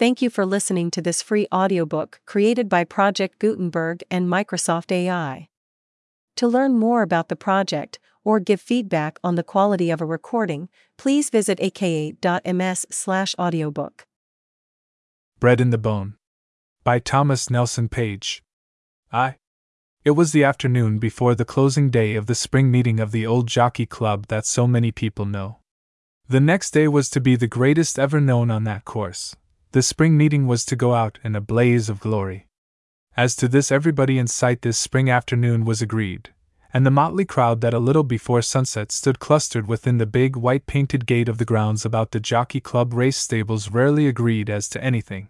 Thank you for listening to this free audiobook created by Project Gutenberg and Microsoft AI. To learn more about the project or give feedback on the quality of a recording, please visit aka.ms/audiobook. Bred in the Bone by Thomas Nelson Page. I. It was the afternoon before the closing day of the spring meeting of the old jockey club that so many people know. The next day was to be the greatest ever known on that course. The spring meeting was to go out in a blaze of glory. As to this, everybody in sight this spring afternoon was agreed, and the motley crowd that a little before sunset stood clustered within the big white painted gate of the grounds about the Jockey Club race stables rarely agreed as to anything.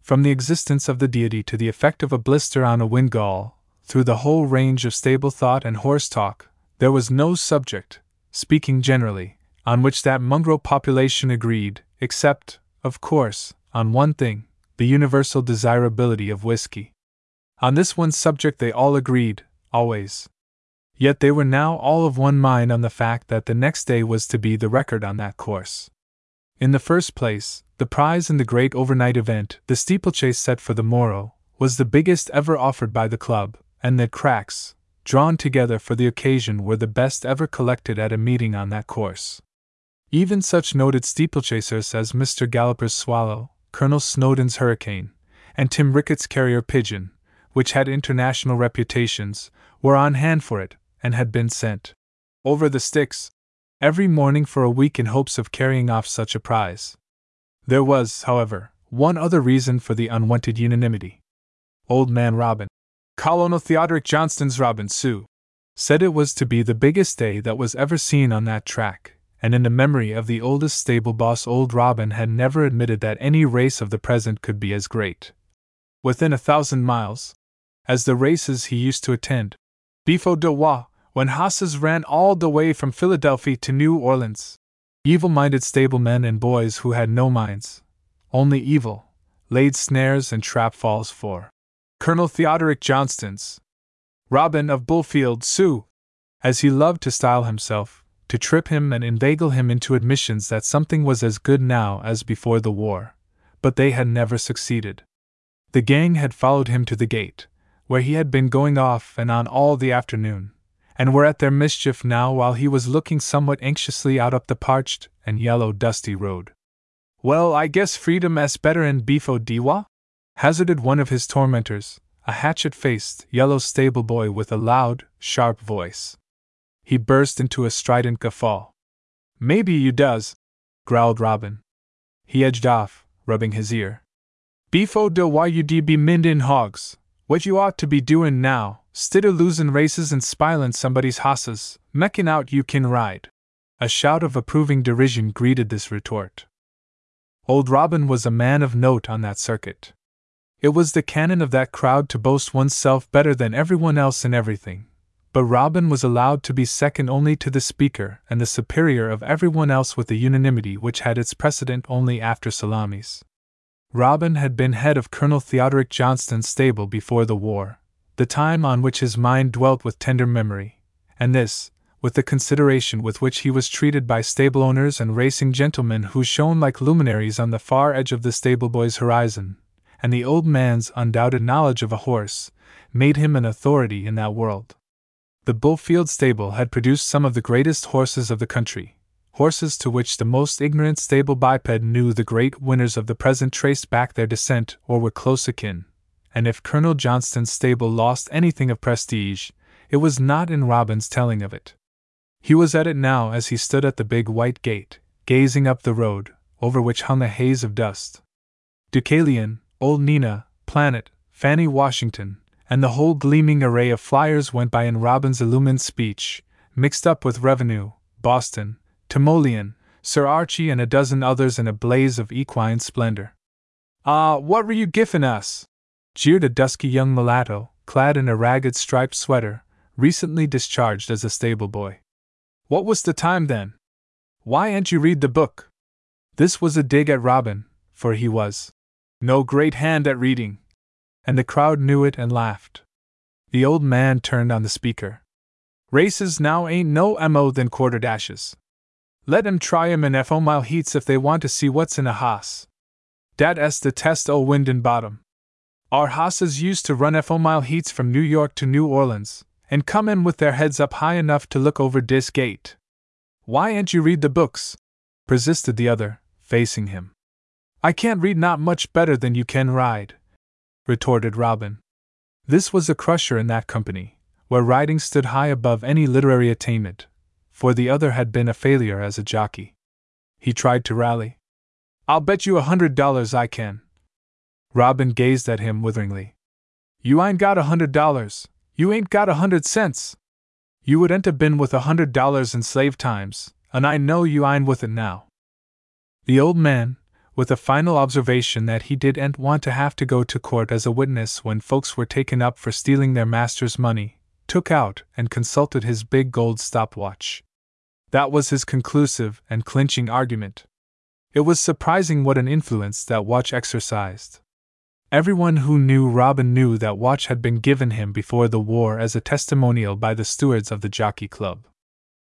From the existence of the deity to the effect of a blister on a windgall, through the whole range of stable thought and horse talk, there was no subject, speaking generally, on which that mongrel population agreed, except, of course, on one thing the universal desirability of whiskey. On this one subject they all agreed, always. Yet they were now all of one mind on the fact that the next day was to be the record on that course. In the first place, the prize in the great overnight event, the steeplechase set for the morrow, was the biggest ever offered by the club, and the cracks, drawn together for the occasion, were the best ever collected at a meeting on that course. Even such noted steeplechasers as Mr. Galloper's Swallow, Colonel Snowdon's Hurricane, and Tim Ricketts' Carrier Pigeon, which had international reputations, were on hand for it, and had been sent over the sticks every morning for a week in hopes of carrying off such a prize. There was, however, one other reason for the unwonted unanimity. Old Man Robin, Colonel Theodoric Johnston's Robin Sioux, said it was to be the biggest day that was ever seen on that track, and in the memory of the oldest stable boss, old Robin had never admitted that any race of the present could be as great. Within a thousand miles, as the races he used to attend, Bifo de Wa, when hosses ran all the way from Philadelphia to New Orleans. Evil minded stablemen and boys who had no minds, only evil, laid snares and trap falls for Colonel Theodoric Johnston's Robin of Bullfield Sioux, as he loved to style himself, to trip him and inveigle him into admissions that something was as good now as before the war. But they had never succeeded. The gang had followed him to the gate, where he had been going off and on all the afternoon, and were at their mischief now while he was looking somewhat anxiously out up the parched and yellow dusty road. Well, I guess freedom s better in Bifo Diwa? hazarded one of his tormentors, a hatchet faced, yellow stable boy with a loud, sharp voice he burst into a strident guffaw. Maybe you does, growled Robin. He edged off, rubbing his ear. Befo de why you be mindin' hogs, what you ought to be doin' now, stid o' losin' races and spilin' somebody's hosses, meckin' out you kin ride. A shout of approving derision greeted this retort. Old Robin was a man of note on that circuit. It was the canon of that crowd to boast oneself better than everyone else in everything, but Robin was allowed to be second only to the Speaker and the superior of everyone else with a unanimity which had its precedent only after salamis. Robin had been head of Colonel Theodoric Johnston's stable before the war, the time on which his mind dwelt with tender memory, and this, with the consideration with which he was treated by stable owners and racing gentlemen who shone like luminaries on the far edge of the stable boy's horizon, and the old man's undoubted knowledge of a horse, made him an authority in that world. The Bullfield stable had produced some of the greatest horses of the country, horses to which the most ignorant stable biped knew the great winners of the present traced back their descent or were close akin, and if Colonel Johnston's stable lost anything of prestige, it was not in Robin's telling of it. He was at it now as he stood at the big white gate, gazing up the road, over which hung a haze of dust. Deucalion, old Nina, Planet, Fanny Washington, and the whole gleaming array of flyers went by in Robin's illumined speech, mixed up with Revenue, Boston, Timoleon, Sir Archie, and a dozen others in a blaze of equine splendor. Ah, what were you giffin' us? jeered a dusky young mulatto, clad in a ragged striped sweater, recently discharged as a stable boy. What was the time then? Why ain't you read the book? This was a dig at Robin, for he was no great hand at reading, and the crowd knew it and laughed. The old man turned on the speaker. Races now ain't no mo than quarter dashes. Let 'em try 'em in FO mile heats if they want to see what's in a hoss. Dat es the test o wind and bottom. Our hosses used to run FO mile heats from New York to New Orleans, and come in with their heads up high enough to look over dis gate. Why ain't you read the books? persisted the other, facing him. I can't read not much better than you can ride, retorted Robin. This was a crusher in that company, where riding stood high above any literary attainment, for the other had been a failure as a jockey. He tried to rally. I'll bet you a hundred dollars I can. Robin gazed at him witheringly. You ain't got a hundred dollars, you ain't got a hundred cents. You would ain't have been with a hundred dollars in slave times, and I know you ain't with it now. The old man, with a final observation that he didn't want to have to go to court as a witness when folks were taken up for stealing their master's money, took out and consulted his big gold stopwatch. That was his conclusive and clinching argument. It was surprising what an influence that watch exercised. Everyone who knew Robin knew that watch had been given him before the war as a testimonial by the stewards of the Jockey Club.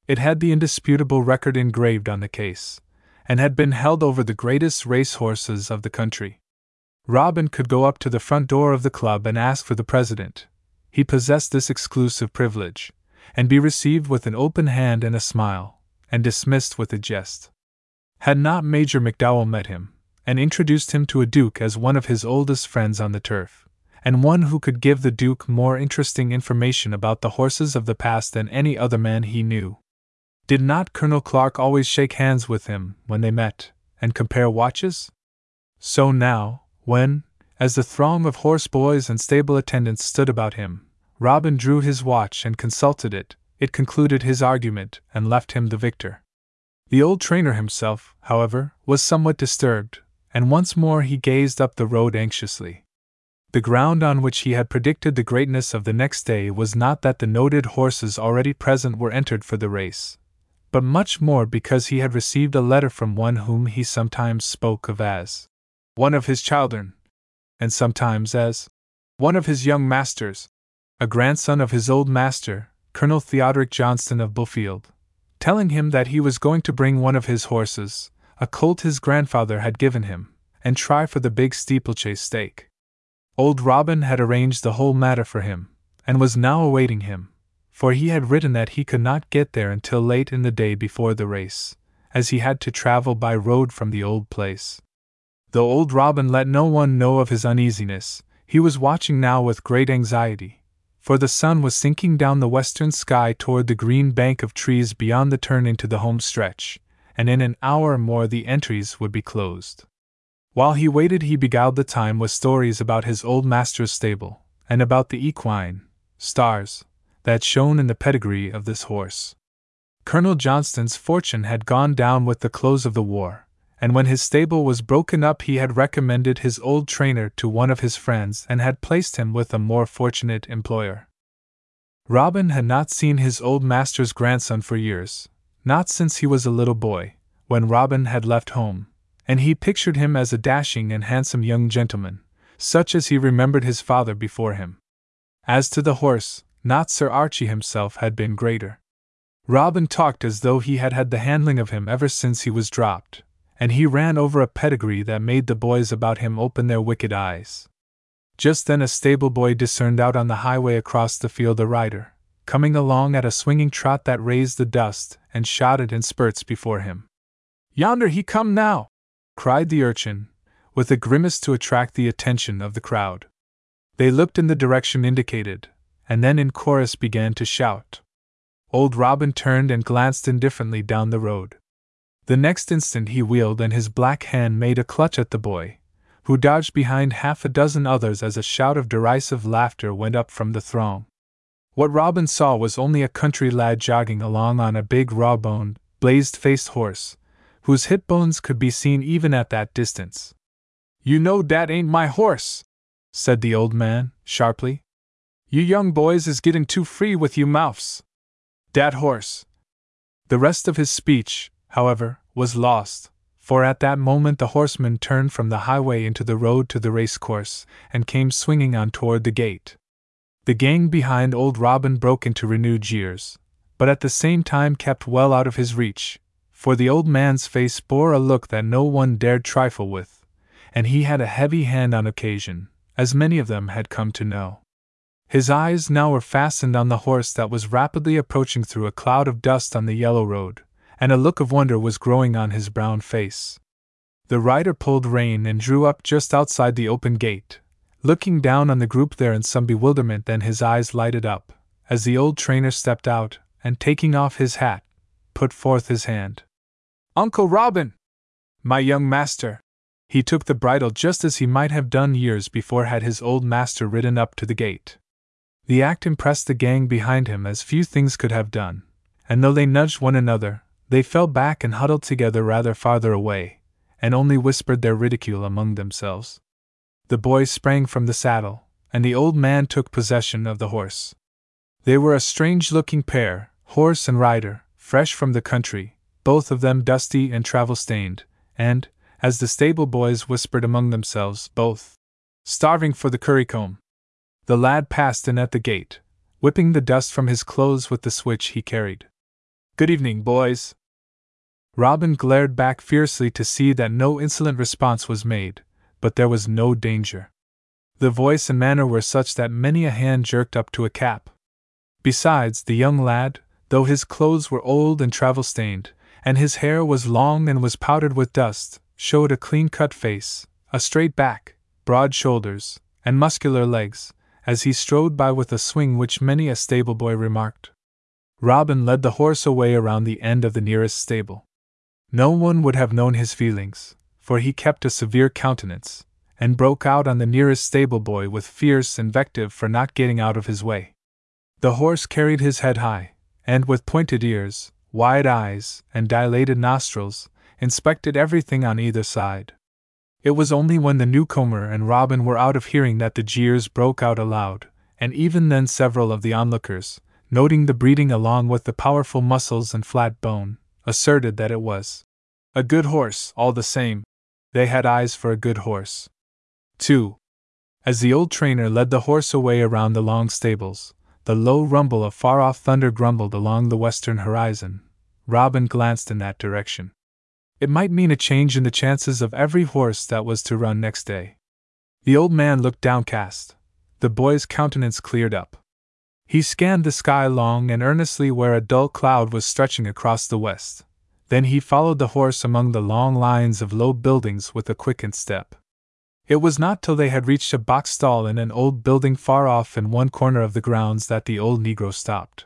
It had the indisputable record engraved on the case and had been held over the greatest race horses of the country. Robin could go up to the front door of the club and ask for the president. He possessed this exclusive privilege, and be received with an open hand and a smile, and dismissed with a jest. Had not Major McDowell met him, and introduced him to a duke as one of his oldest friends on the turf, and one who could give the duke more interesting information about the horses of the past than any other man he knew, did not Colonel Clark always shake hands with him when they met, and compare watches? So now, when, as the throng of horse boys and stable attendants stood about him, Robin drew his watch and consulted it, it concluded his argument and left him the victor. The old trainer himself, however, was somewhat disturbed, and once more he gazed up the road anxiously. The ground on which he had predicted the greatness of the next day was not that the noted horses already present were entered for the race, but much more because he had received a letter from one whom he sometimes spoke of as one of his children, and sometimes as one of his young masters, a grandson of his old master, Colonel Theodoric Johnston of Bulfield, telling him that he was going to bring one of his horses, a colt his grandfather had given him, and try for the big steeplechase stake. Old Robin had arranged the whole matter for him, and was now awaiting him, for he had written that he could not get there until late in the day before the race, as he had to travel by road from the old place. Though old Robin let no one know of his uneasiness, he was watching now with great anxiety, for the sun was sinking down the western sky toward the green bank of trees beyond the turn into the home stretch, and in an hour more the entries would be closed. While he waited, he beguiled the time with stories about his old master's stable, and about the equine, stars, that shone in the pedigree of this horse. Colonel Johnston's fortune had gone down with the close of the war, and when his stable was broken up, he had recommended his old trainer to one of his friends and had placed him with a more fortunate employer. Robin had not seen his old master's grandson for years, not since he was a little boy, when Robin had left home, and he pictured him as a dashing and handsome young gentleman, such as he remembered his father before him. As to the horse, not Sir Archie himself had been greater. Robin talked as though he had had the handling of him ever since he was dropped, and he ran over a pedigree that made the boys about him open their wicked eyes. Just then a stable boy discerned out on the highway across the field a rider, coming along at a swinging trot that raised the dust and shot it in spurts before him. Yonder he come now! cried the urchin, with a grimace to attract the attention of the crowd. They looked in the direction indicated, and then in chorus began to shout. Old Robin turned and glanced indifferently down the road. The next instant he wheeled and his black hand made a clutch at the boy, who dodged behind half a dozen others as a shout of derisive laughter went up from the throng. What Robin saw was only a country lad jogging along on a big raw boned, blazed faced horse, whose hip bones could be seen even at that distance. You know dat ain't my horse, said the old man, sharply. You young boys is getting too free with you mouths. Dat horse. The rest of his speech, however, was lost, for at that moment the horseman turned from the highway into the road to the race course and came swinging on toward the gate. The gang behind old Robin broke into renewed jeers, but at the same time kept well out of his reach, for the old man's face bore a look that no one dared trifle with, and he had a heavy hand on occasion, as many of them had come to know. His eyes now were fastened on the horse that was rapidly approaching through a cloud of dust on the yellow road, and a look of wonder was growing on his brown face. The rider pulled rein and drew up just outside the open gate, looking down on the group there in some bewilderment. Then his eyes lighted up, as the old trainer stepped out, and taking off his hat, put forth his hand. Uncle Robin! My young master! He took the bridle just as he might have done years before had his old master ridden up to the gate. The act impressed the gang behind him as few things could have done, and though they nudged one another, they fell back and huddled together rather farther away, and only whispered their ridicule among themselves. The boys sprang from the saddle, and the old man took possession of the horse. They were a strange looking pair, horse and rider, fresh from the country, both of them dusty and travel stained, and, as the stable boys whispered among themselves, both starving for the currycomb. The lad passed in at the gate, whipping the dust from his clothes with the switch he carried. Good evening, boys. Robin glared back fiercely to see that no insolent response was made, but there was no danger. The voice and manner were such that many a hand jerked up to a cap. Besides, the young lad, though his clothes were old and travel stained, and his hair was long and was powdered with dust, showed a clean cut face, a straight back, broad shoulders, and muscular legs, as he strode by with a swing which many a stable boy remarked. Robin led the horse away around the end of the nearest stable. No one would have known his feelings, for he kept a severe countenance, and broke out on the nearest stable boy with fierce invective for not getting out of his way. The horse carried his head high, and with pointed ears, wide eyes, and dilated nostrils, inspected everything on either side. It was only when the newcomer and Robin were out of hearing that the jeers broke out aloud, and even then several of the onlookers, noting the breeding along with the powerful muscles and flat bone, asserted that it was a good horse, all the same. They had eyes for a good horse. 2. As the old trainer led the horse away around the long stables, the low rumble of far off thunder grumbled along the western horizon. Robin glanced in that direction. It might mean a change in the chances of every horse that was to run next day. The old man looked downcast. The boy's countenance cleared up. He scanned the sky long and earnestly where a dull cloud was stretching across the west. Then he followed the horse among the long lines of low buildings with a quickened step. It was not till they had reached a box stall in an old building far off in one corner of the grounds that the old negro stopped.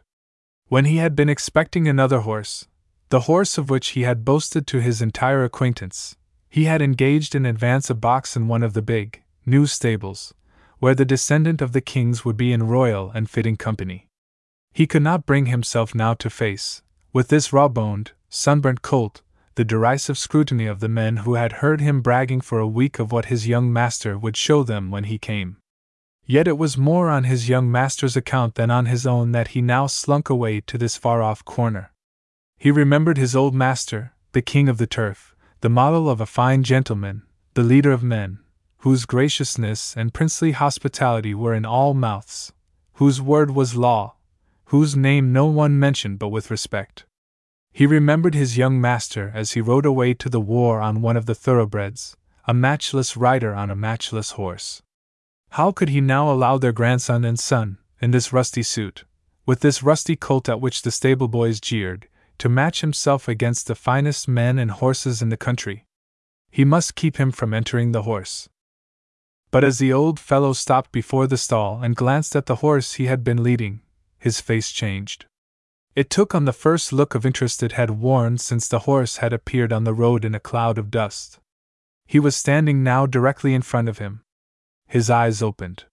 When he had been expecting another horse, the horse of which he had boasted to his entire acquaintance. He had engaged in advance a box in one of the big, new stables, where the descendant of the kings would be in royal and fitting company. He could not bring himself now to face, with this raw boned, sunburnt colt, the derisive scrutiny of the men who had heard him bragging for a week of what his young master would show them when he came. Yet it was more on his young master's account than on his own that he now slunk away to this far off corner. He remembered his old master, the king of the turf, the model of a fine gentleman, the leader of men, whose graciousness and princely hospitality were in all mouths, whose word was law, whose name no one mentioned but with respect. He remembered his young master as he rode away to the war on one of the thoroughbreds, a matchless rider on a matchless horse. How could he now allow their grandson and son, in this rusty suit, with this rusty colt at which the stable boys jeered, to match himself against the finest men and horses in the country. He must keep him from entering the horse. But as the old fellow stopped before the stall and glanced at the horse he had been leading, his face changed. It took on the first look of interest it had worn since the horse had appeared on the road in a cloud of dust. He was standing now directly in front of him. His eyes opened.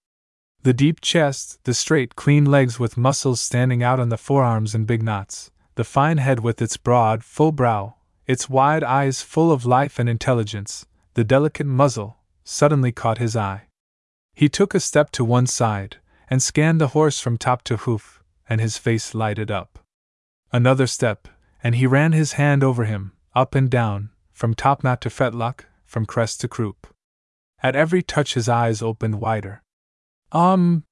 The deep chest, the straight, clean legs with muscles standing out on the forearms in big knots, the fine head with its broad, full brow, its wide eyes full of life and intelligence, the delicate muzzle, suddenly caught his eye. He took a step to one side, and scanned the horse from top to hoof, and his face lighted up. Another step, and he ran his hand over him, up and down, from topknot to fetlock, from crest to croup. At every touch his eyes opened wider. Um.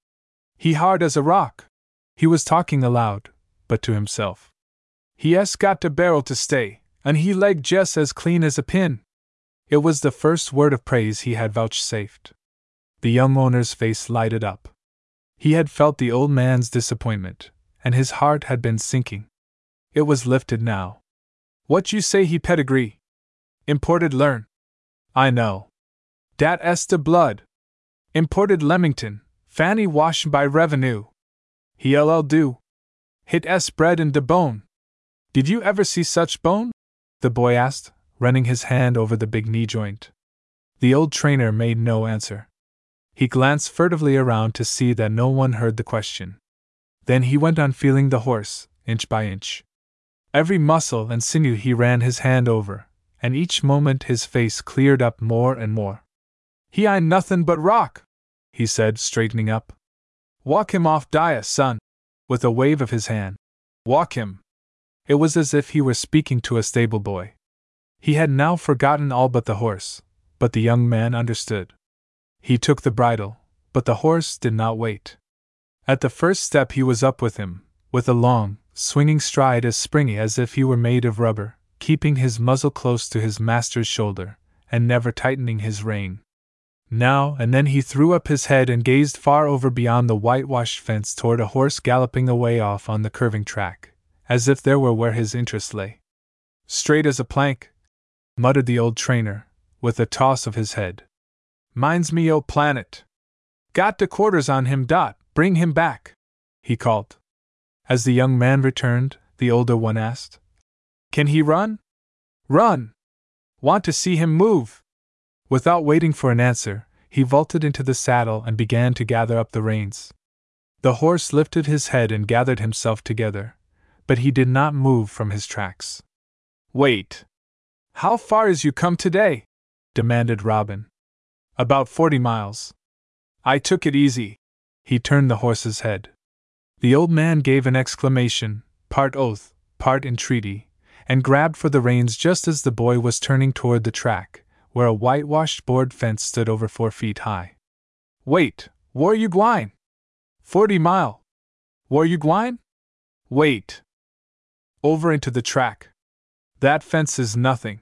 He hard as a rock. He was talking aloud, but to himself. He has got a barrel to stay, and he leg just as clean as a pin. It was the first word of praise he had vouchsafed. The young owner's face lighted up. He had felt the old man's disappointment, and his heart had been sinking. It was lifted now. What you say he pedigree? Imported learn. I know. Dat est de blood. Imported Leamington, Fanny wash by revenue. He ll do. Hit s bred and de bone. Did you ever see such bone? The boy asked, running his hand over the big knee joint. The old trainer made no answer. He glanced furtively around to see that no one heard the question. Then he went on feeling the horse, inch by inch. Every muscle and sinew he ran his hand over, and each moment his face cleared up more and more. He ain't nothin' but rock, he said, straightening up. Walk him off dia, son, with a wave of his hand. Walk him. It was as if he were speaking to a stable boy. He had now forgotten all but the horse, but the young man understood. He took the bridle, but the horse did not wait. At the first step, he was up with him, with a long, swinging stride as springy as if he were made of rubber, keeping his muzzle close to his master's shoulder, and never tightening his rein. Now and then he threw up his head and gazed far over beyond the whitewashed fence toward a horse galloping away off on the curving track, as if there were where his interest lay. Straight as a plank, muttered the old trainer, with a toss of his head. Minds me o' planet. Got de quarters on him dot, bring him back, he called. As the young man returned, the older one asked, Can he run? Run! Want to see him move! Without waiting for an answer, he vaulted into the saddle and began to gather up the reins. The horse lifted his head and gathered himself together, but he did not move from his tracks. Wait! How far is you come today? demanded Robin. About forty miles. I took it easy. He turned the horse's head. The old man gave an exclamation, part oath, part entreaty, and grabbed for the reins just as the boy was turning toward the track where a whitewashed board fence stood over four feet high. Wait, where you gwine? Forty mile. Where you gwine? Wait. Over into the track. That fence is nothing.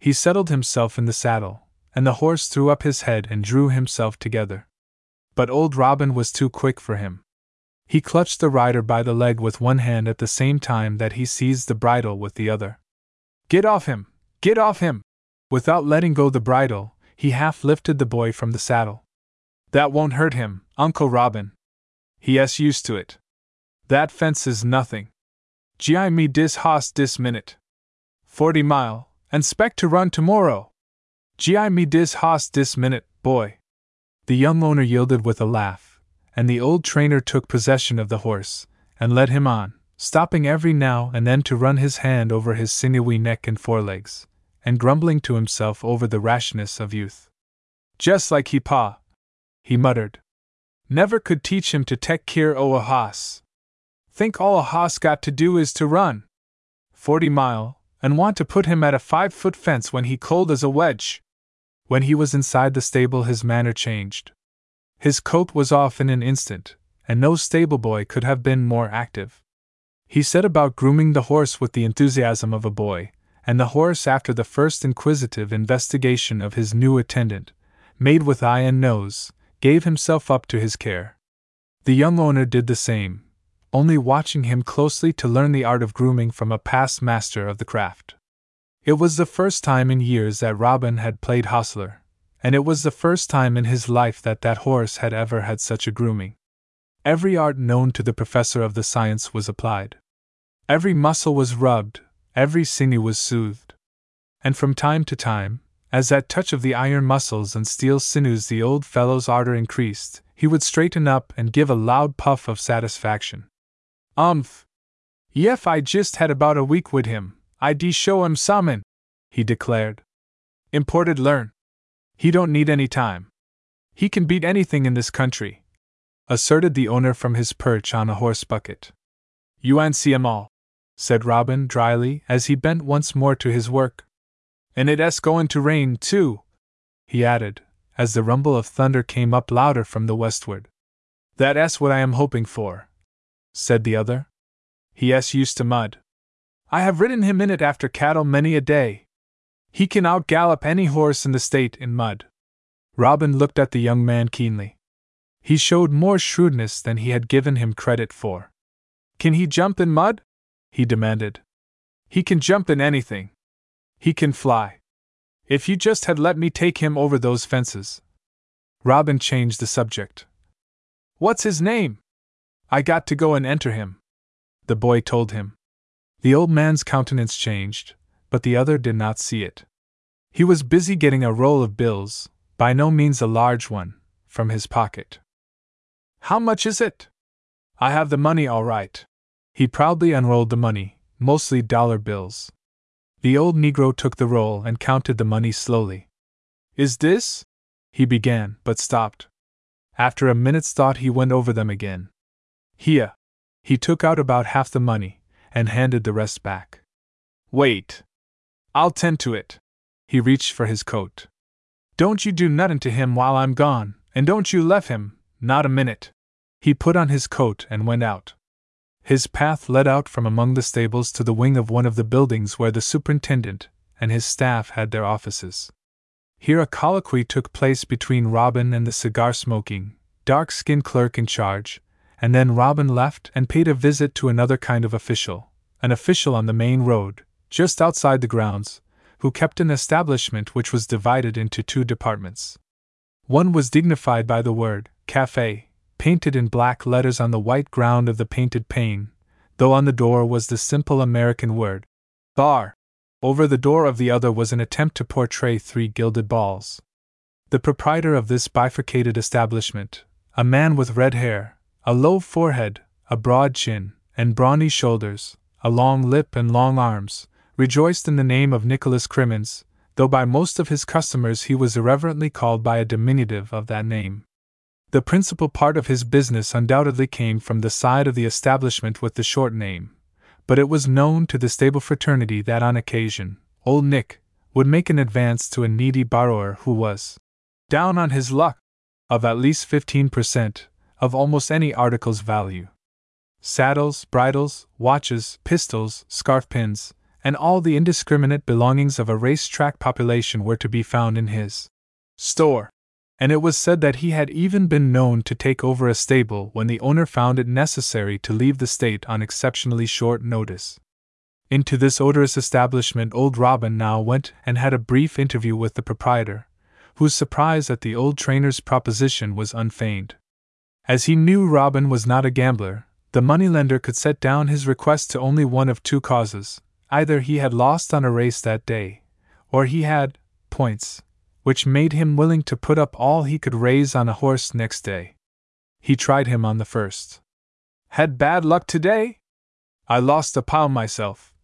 He settled himself in the saddle, and the horse threw up his head and drew himself together. But old Robin was too quick for him. He clutched the rider by the leg with one hand at the same time that he seized the bridle with the other. Get off him! Get off him! Without letting go the bridle, he half lifted the boy from the saddle. That won't hurt him, Uncle Robin. He used to it. That fence is nothing. Gi me dis hoss dis minute. Forty mile, and spec to run tomorrow. Gi me dis hoss dis minute, boy. The young owner yielded with a laugh, and the old trainer took possession of the horse, and led him on, stopping every now and then to run his hand over his sinewy neck and forelegs and grumbling to himself over the rashness of youth. Just like he pa, he muttered. Never could teach him to take care o' a hoss. Think all a hoss got to do is to run. Forty mile, and want to put him at a five foot fence when he cold as a wedge. When he was inside the stable, his manner changed. His coat was off in an instant, and no stable boy could have been more active. He set about grooming the horse with the enthusiasm of a boy, and the horse, after the first inquisitive investigation of his new attendant, made with eye and nose, gave himself up to his care. The young owner did the same, only watching him closely to learn the art of grooming from a past master of the craft. It was the first time in years that Robin had played hostler, and it was the first time in his life that that horse had ever had such a grooming. Every art known to the professor of the science was applied. Every muscle was rubbed, every sinew was soothed. And from time to time, as that touch of the iron muscles and steel sinews the old fellow's ardor increased, he would straighten up and give a loud puff of satisfaction. Umph! Yef, I just had about a week wid him, I de show him some'n, he declared. Imported learn. He don't need any time. He can beat anything in this country, asserted the owner from his perch on a horse bucket. You an see 'em all said Robin dryly as he bent once more to his work. And it es goin' to rain, too, he added, as the rumble of thunder came up louder from the westward. That es what I am hoping for, said the other. He es used to mud. I have ridden him in it after cattle many a day. He can outgallop any horse in the state in mud. Robin looked at the young man keenly. He showed more shrewdness than he had given him credit for. Can he jump in mud? he demanded. He can jump in anything. He can fly. If you just had let me take him over those fences. Robin changed the subject. What's his name? I got to go and enter him. The boy told him. The old man's countenance changed, but the other did not see it. He was busy getting a roll of bills, by no means a large one, from his pocket. How much is it? I have the money all right. He proudly unrolled the money, mostly dollar bills. The old Negro took the roll and counted the money slowly. Is this? He began, but stopped. After a minute's thought, he went over them again. Here. He took out about half the money and handed the rest back. Wait. I'll tend to it. He reached for his coat. Don't you do nothin' to him while I'm gone, and don't you left him, not a minute. He put on his coat and went out. His path led out from among the stables to the wing of one of the buildings where the superintendent and his staff had their offices. Here a colloquy took place between Robin and the cigar smoking, dark skinned clerk in charge, and then Robin left and paid a visit to another kind of official, an official on the main road, just outside the grounds, who kept an establishment which was divided into two departments. One was dignified by the word cafe, painted in black letters on the white ground of the painted pane, though on the door was the simple American word bar. Over the door of the other was an attempt to portray three gilded balls. The proprietor of this bifurcated establishment, a man with red hair, a low forehead, a broad chin, and brawny shoulders, a long lip and long arms, rejoiced in the name of Nicholas Crimmins, though by most of his customers he was irreverently called by a diminutive of that name. The principal part of his business undoubtedly came from the side of the establishment with the short name, but it was known to the stable fraternity that on occasion, Old Nick would make an advance to a needy borrower who was down on his luck of at least 15% of almost any article's value. Saddles, bridles, watches, pistols, scarf pins, and all the indiscriminate belongings of a race-track population were to be found in his store. And it was said that he had even been known to take over a stable when the owner found it necessary to leave the state on exceptionally short notice. Into this odorous establishment old Robin now went and had a brief interview with the proprietor, whose surprise at the old trainer's proposition was unfeigned. As he knew Robin was not a gambler, the moneylender could set down his request to only one of two causes Either he had lost on a race that day, or he had points, which made him willing to put up all he could raise on a horse next day. He tried him on the first. Had bad luck today? I lost a pile myself.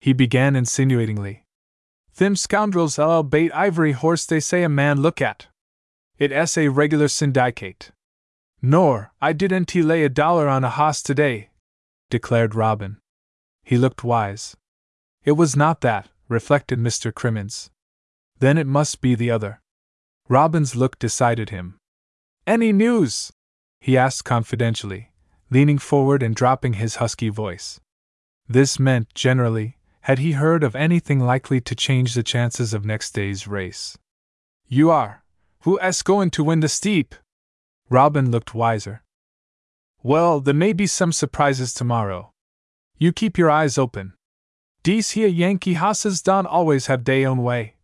He began insinuatingly. Them scoundrels ll bait ivory horse they say a man look at. It s a regular syndicate. Nor, I didn't lay a dollar on a hoss today, declared Robin. He looked wise. It was not that, reflected Mr. Crimmins. Then it must be the other. Robin's look decided him. Any news? he asked confidentially, leaning forward and dropping his husky voice. This meant, generally, had he heard of anything likely to change the chances of next day's race. You are. Who going to win the steep? Robin looked wiser. Well, there may be some surprises tomorrow. You keep your eyes open. Dese here Yankee hosses don't always have dey own way.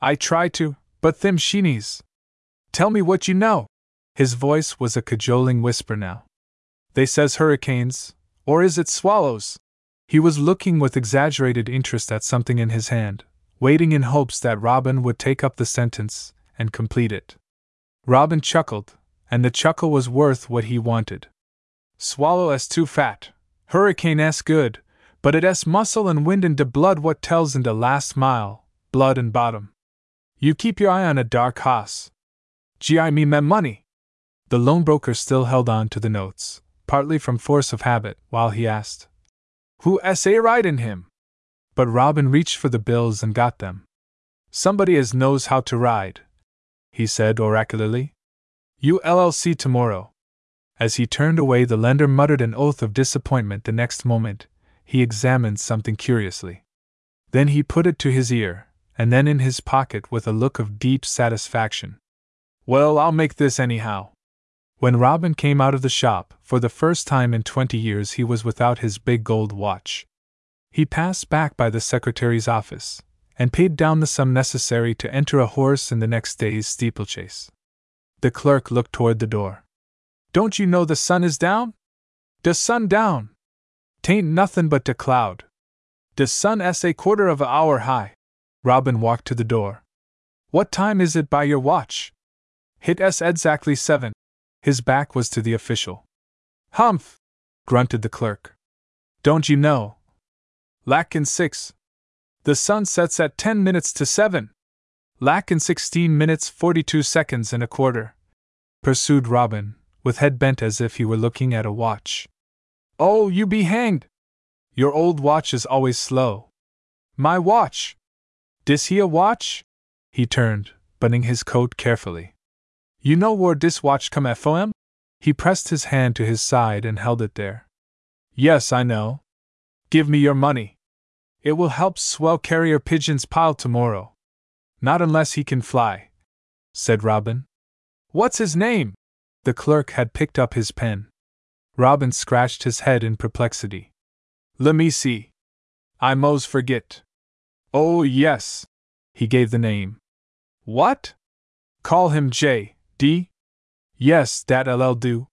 I try to, but them sheenies. Tell me what you know. His voice was a cajoling whisper now. They says hurricanes, or is it swallows? He was looking with exaggerated interest at something in his hand, waiting in hopes that Robin would take up the sentence and complete it. Robin chuckled, and the chuckle was worth what he wanted. Swallow s too fat, hurricane s good, but it s muscle and wind and de blood what tells in de last mile, blood and bottom. You keep your eye on a dark hoss. Gi me me money. The loan broker still held on to the notes, partly from force of habit, while he asked, Who s a ridin' him? But Robin reached for the bills and got them. Somebody as knows how to ride, he said oracularly. You LLC tomorrow. As he turned away, the lender muttered an oath of disappointment the next moment, he examined something curiously. Then he put it to his ear, and then in his pocket with a look of deep satisfaction. Well, I'll make this anyhow. When Robin came out of the shop, for the first time in twenty years he was without his big gold watch. He passed back by the secretary's office, and paid down the sum necessary to enter a horse in the next day's steeplechase. The clerk looked toward the door. Don't you know the sun is down? De sun down! Tain't nothin' but de cloud. De sun s a quarter of a hour high. Robin walked to the door. What time is it by your watch? Hit s exactly seven. His back was to the official. Humph! grunted the clerk. Don't you know? Lackin' six. The sun sets at ten minutes to seven. Lackin' sixteen minutes forty two seconds and a quarter. Pursued Robin, with head bent as if he were looking at a watch. Oh, you be hanged! Your old watch is always slow. My watch! Dis he a watch? He turned, buttoning his coat carefully. You know where dis watch come from? He pressed his hand to his side and held it there. Yes, I know. Give me your money. It will help swell carrier pigeon's pile tomorrow. Not unless he can fly, said Robin. What's his name? The clerk had picked up his pen. Robin scratched his head in perplexity. Let me see. I mos forget. Oh, yes. He gave the name. What? Call him J. D? Yes, that LL do.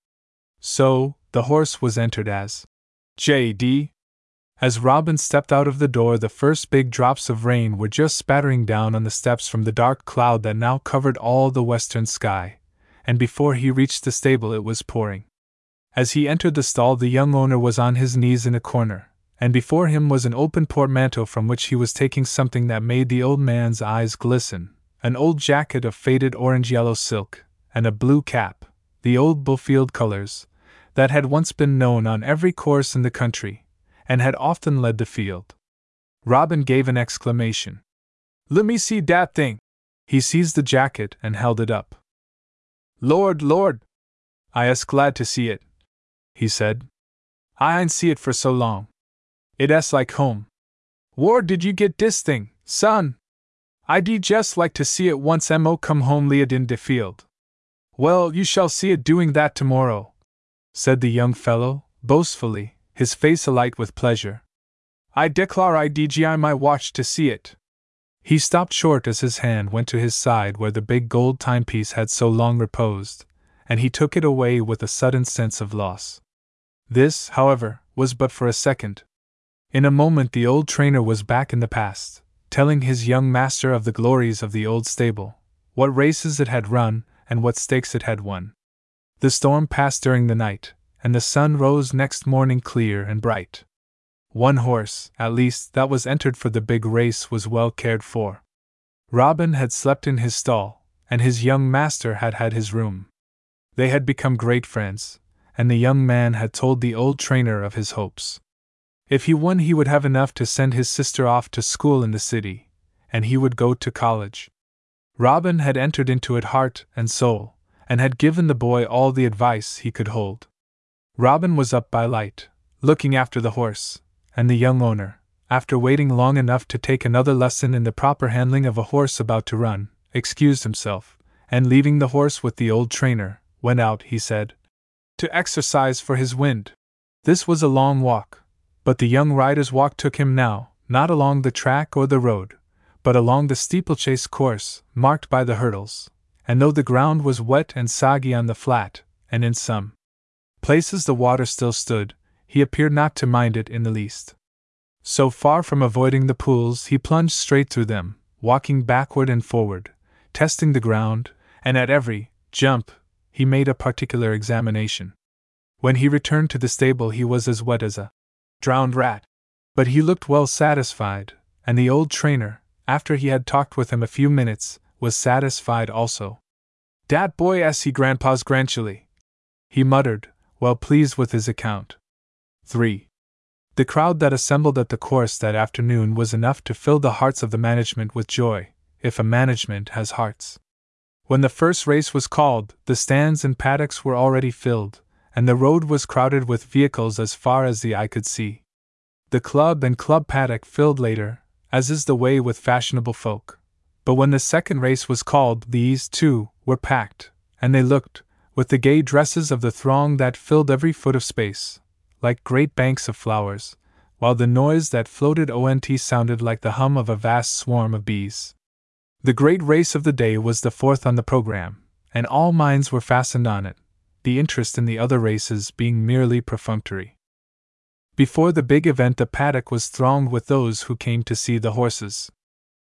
So, the horse was entered as J. D. As Robin stepped out of the door, the first big drops of rain were just spattering down on the steps from the dark cloud that now covered all the western sky, and before he reached the stable, it was pouring. As he entered the stall, the young owner was on his knees in a corner, and before him was an open portmanteau from which he was taking something that made the old man's eyes glisten an old jacket of faded orange yellow silk, and a blue cap, the old Bulfield colors, that had once been known on every course in the country, and had often led the field. Robin gave an exclamation. Let me see dat thing! He seized the jacket and held it up. Lord, Lord! I is glad to see it, he said. I ain't see it for so long. It s like home. Where did you get dis thing, son? I would just like to see it once mo come home liad in de field. Well, you shall see it doing that tomorrow, said the young fellow, boastfully, his face alight with pleasure. I declare I DGI my watch to see it. He stopped short as his hand went to his side where the big gold timepiece had so long reposed, and he took it away with a sudden sense of loss. This, however, was but for a second. In a moment, the old trainer was back in the past, telling his young master of the glories of the old stable, what races it had run, and what stakes it had won. The storm passed during the night, and the sun rose next morning clear and bright. One horse, at least, that was entered for the big race was well cared for. Robin had slept in his stall, and his young master had had his room. They had become great friends, and the young man had told the old trainer of his hopes. If he won, he would have enough to send his sister off to school in the city, and he would go to college. Robin had entered into it heart and soul, and had given the boy all the advice he could hold. Robin was up by light, looking after the horse, and the young owner, after waiting long enough to take another lesson in the proper handling of a horse about to run, excused himself, and leaving the horse with the old trainer, went out, he said, to exercise for his wind. This was a long walk, but the young rider's walk took him now, not along the track or the road, but along the steeplechase course, marked by the hurdles, and though the ground was wet and soggy on the flat, and in some places the water still stood, he appeared not to mind it in the least. So far from avoiding the pools, he plunged straight through them, walking backward and forward, testing the ground, and at every jump, he made a particular examination. When he returned to the stable, he was as wet as a drowned rat. But he looked well satisfied, and the old trainer, after he had talked with him a few minutes, was satisfied also. Dat boy as he grandpa's grandchilly, he muttered, well pleased with his account. 3. The crowd that assembled at the course that afternoon was enough to fill the hearts of the management with joy, if a management has hearts. When the first race was called, the stands and paddocks were already filled, and the road was crowded with vehicles as far as the eye could see. The club and club paddock filled later, as is the way with fashionable folk. But when the second race was called, these, too, were packed, and they looked, with the gay dresses of the throng that filled every foot of space, like great banks of flowers, while the noise that floated ONT sounded like the hum of a vast swarm of bees. The great race of the day was the fourth on the program, and all minds were fastened on it, the interest in the other races being merely perfunctory. Before the big event, the paddock was thronged with those who came to see the horses.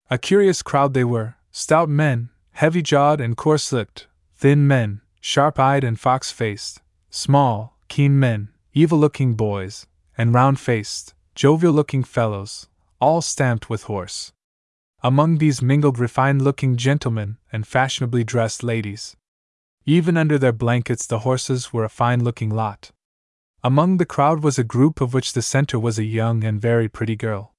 A curious crowd they were stout men, heavy jawed and coarse lipped, thin men, sharp eyed and fox faced, small, keen men, evil looking boys, and round faced, jovial looking fellows, all stamped with horse. Among these mingled refined looking gentlemen and fashionably dressed ladies. Even under their blankets, the horses were a fine looking lot. Among the crowd was a group of which the center was a young and very pretty girl.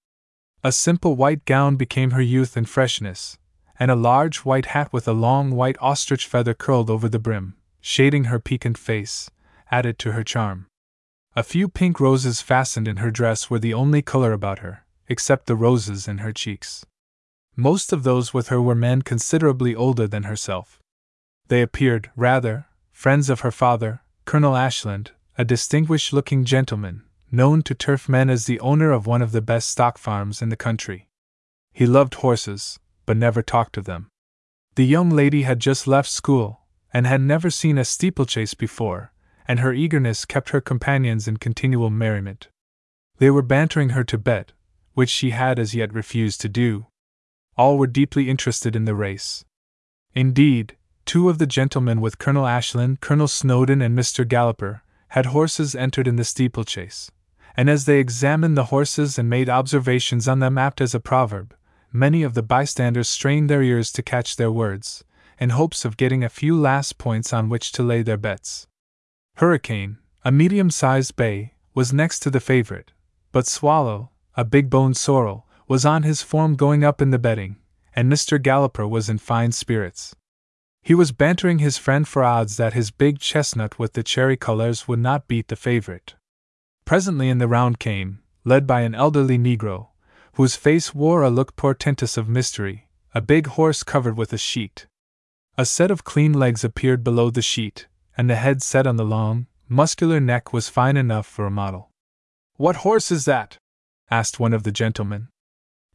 A simple white gown became her youth and freshness, and a large white hat with a long white ostrich feather curled over the brim, shading her piquant face, added to her charm. A few pink roses fastened in her dress were the only color about her, except the roses in her cheeks. Most of those with her were men considerably older than herself. They appeared, rather, friends of her father, Colonel Ashland, a distinguished looking gentleman, known to turf men as the owner of one of the best stock farms in the country. He loved horses, but never talked of them. The young lady had just left school, and had never seen a steeplechase before, and her eagerness kept her companions in continual merriment. They were bantering her to bet, which she had as yet refused to do. All were deeply interested in the race. Indeed, two of the gentlemen with Colonel Ashland, Colonel Snowdon, and Mr. Galloper, had horses entered in the steeplechase, and as they examined the horses and made observations on them apt as a proverb, many of the bystanders strained their ears to catch their words, in hopes of getting a few last points on which to lay their bets. Hurricane, a medium sized bay, was next to the favorite, but Swallow, a big boned sorrel, was on his form going up in the betting, and Mr. Galloper was in fine spirits. He was bantering his friend for odds that his big chestnut with the cherry colors would not beat the favorite. Presently in the round came, led by an elderly negro, whose face wore a look portentous of mystery, a big horse covered with a sheet. A set of clean legs appeared below the sheet, and the head set on the long, muscular neck was fine enough for a model. What horse is that? asked one of the gentlemen.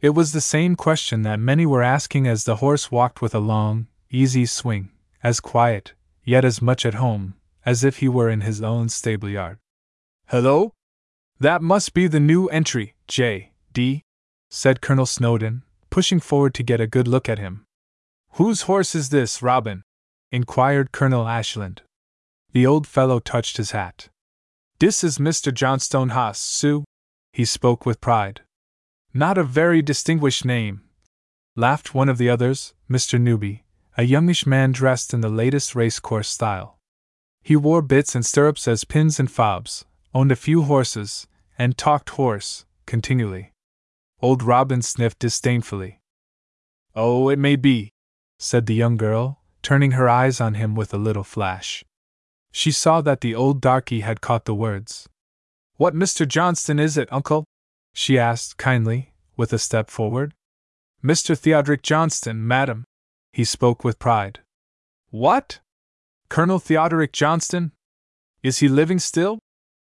It was the same question that many were asking as the horse walked with a long, easy swing, as quiet, yet as much at home, as if he were in his own stable yard. Hello? That must be the new entry, J. D. said Colonel Snowdon, pushing forward to get a good look at him. Whose horse is this, Robin? inquired Colonel Ashland. The old fellow touched his hat. This is Mr. Johnston Haas, Sue. He spoke with pride. Not a very distinguished name, laughed one of the others, Mr. Newby, a youngish man dressed in the latest racecourse style. He wore bits and stirrups as pins and fobs, owned a few horses, and talked horse, continually. Old Robin sniffed disdainfully. Oh, it may be, said the young girl, turning her eyes on him with a little flash. She saw that the old darky had caught the words. What Mr. Johnston is it, uncle? she asked kindly, with a step forward. Mr. Theodoric Johnston, madam, he spoke with pride. What? Colonel Theodoric Johnston? Is he living still?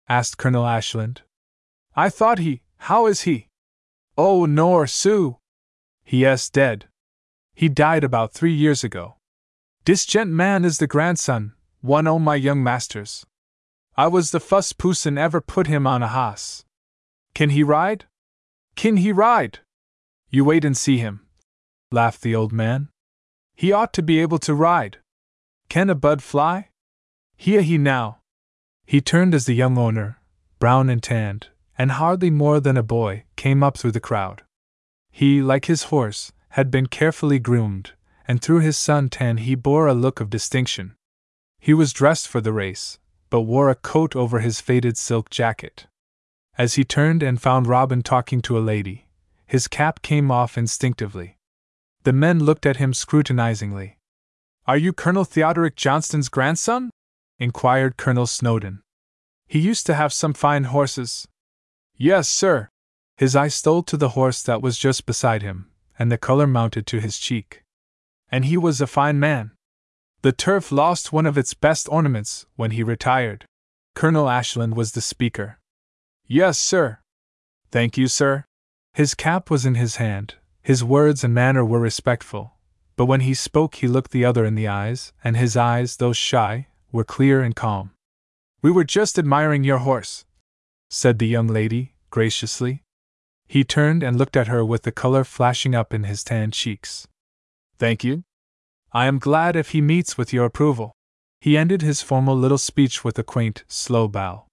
asked Colonel Ashland. I thought he. How is he? Oh, nor, Sue. He is dead. He died about three years ago. This gent man is the grandson, one o' my young masters. I was the fust pooson ever put him on a hoss. Can he ride? Can he ride? You wait and see him, laughed the old man. He ought to be able to ride. Can a bud fly? Here he now. He turned as the young owner, brown and tanned, and hardly more than a boy, came up through the crowd. He, like his horse, had been carefully groomed, and through his sun tan he bore a look of distinction. He was dressed for the race, but wore a coat over his faded silk jacket. As he turned and found Robin talking to a lady, his cap came off instinctively. The men looked at him scrutinizingly. Are you Colonel Theodoric Johnston's grandson? inquired Colonel Snowdon. He used to have some fine horses. Yes, sir. His eye stole to the horse that was just beside him, and the color mounted to his cheek. And he was a fine man. The turf lost one of its best ornaments when he retired. Colonel Ashland was the speaker. Yes, sir. Thank you, sir. His cap was in his hand, his words and manner were respectful, but when he spoke he looked the other in the eyes, and his eyes, though shy, were clear and calm. We were just admiring your horse, said the young lady, graciously. He turned and looked at her with the color flashing up in his tanned cheeks. Thank you. I am glad if he meets with your approval. He ended his formal little speech with a quaint, slow bow.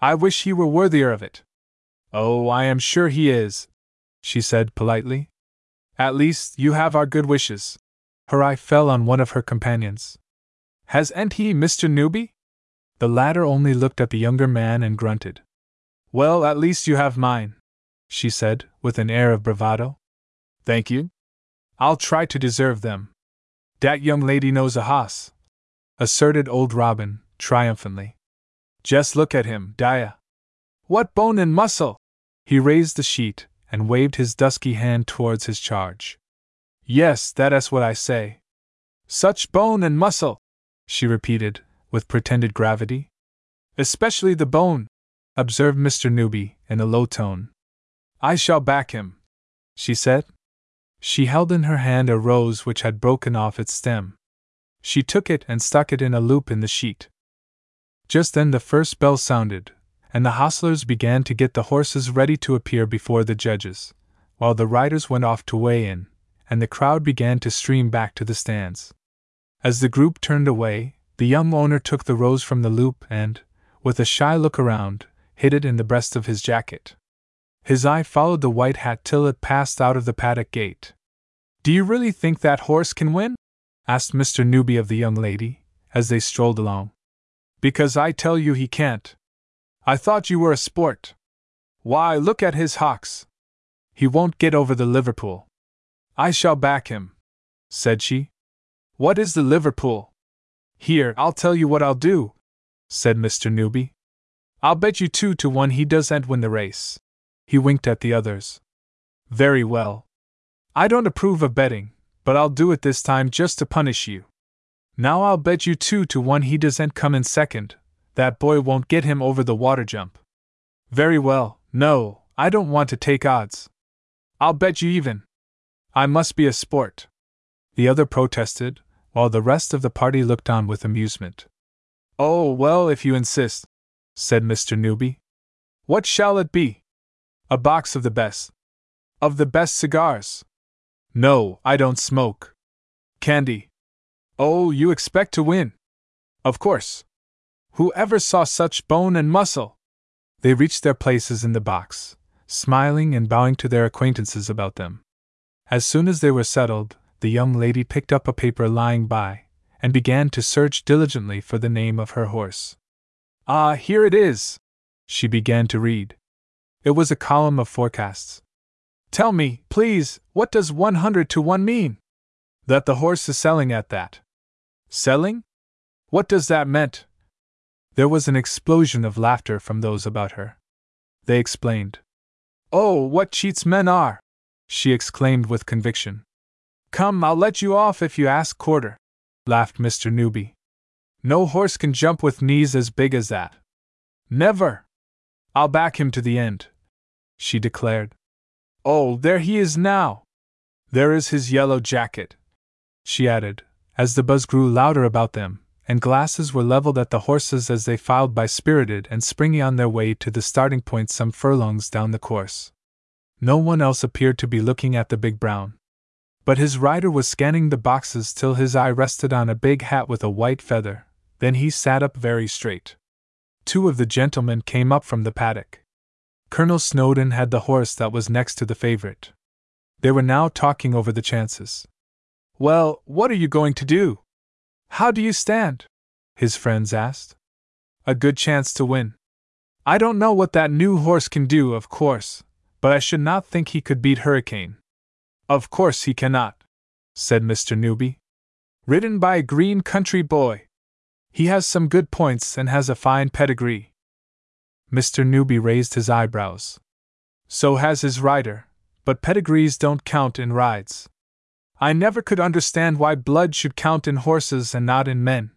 I wish he were worthier of it. Oh, I am sure he is, she said politely. At least, you have our good wishes. Her eye fell on one of her companions. Hasn't he, Mr. Newby? The latter only looked at the younger man and grunted. Well, at least you have mine, she said, with an air of bravado. Thank you. I'll try to deserve them. Dat young lady knows a hoss, asserted old Robin, triumphantly. Just look at him, Dia. What bone and muscle! He raised the sheet, and waved his dusky hand towards his charge. Yes, that is what I say. Such bone and muscle, she repeated, with pretended gravity. Especially the bone, observed Mr. Newby, in a low tone. I shall back him, she said. She held in her hand a rose which had broken off its stem. She took it and stuck it in a loop in the sheet. Just then the first bell sounded, and the hostlers began to get the horses ready to appear before the judges, while the riders went off to weigh in, and the crowd began to stream back to the stands. As the group turned away, the young owner took the rose from the loop and, with a shy look around, hid it in the breast of his jacket. His eye followed the white hat till it passed out of the paddock gate. Do you really think that horse can win? asked Mr. Newby of the young lady, as they strolled along. Because I tell you he can't. I thought you were a sport. Why, look at his hocks. He won't get over the Liverpool. I shall back him, said she. What is the Liverpool? Here, I'll tell you what I'll do, said Mr. Newby. I'll bet you two to one he doesn't win the race. He winked at the others. Very well. I don't approve of betting, but I'll do it this time just to punish you. Now I'll bet you two to one he doesn't come in second. That boy won't get him over the water jump. Very well, no, I don't want to take odds. I'll bet you even. I must be a sport. The other protested, while the rest of the party looked on with amusement. Oh, well, if you insist, said Mr. Newby. What shall it be? A box of the best. Of the best cigars. No, I don't smoke. Candy. Oh, you expect to win. Of course. Who ever saw such bone and muscle? They reached their places in the box, smiling and bowing to their acquaintances about them. As soon as they were settled, the young lady picked up a paper lying by, and began to search diligently for the name of her horse. Ah, here it is! She began to read. It was a column of forecasts. Tell me, please, what does 100 to 1 mean? That the horse is selling at that. Selling? What does that meant? There was an explosion of laughter from those about her. They explained. Oh, what cheats men are! she exclaimed with conviction. Come, I'll let you off if you ask quarter, laughed Mr. Newby. No horse can jump with knees as big as that. Never! I'll back him to the end she declared. Oh, there he is now! There is his yellow jacket, she added, as the buzz grew louder about them, and glasses were leveled at the horses as they filed by spirited and springy on their way to the starting point some furlongs down the course. No one else appeared to be looking at the big brown. But his rider was scanning the boxes till his eye rested on a big hat with a white feather, then he sat up very straight. Two of the gentlemen came up from the paddock. Colonel Snowdon had the horse that was next to the favorite. They were now talking over the chances. Well, what are you going to do? How do you stand? His friends asked. A good chance to win. I don't know what that new horse can do, of course, but I should not think he could beat Hurricane. Of course he cannot, said Mr. Newby. Ridden by a green country boy. He has some good points and has a fine pedigree. Mr. Newby raised his eyebrows. So has his rider, but pedigrees don't count in rides. I never could understand why blood should count in horses and not in men,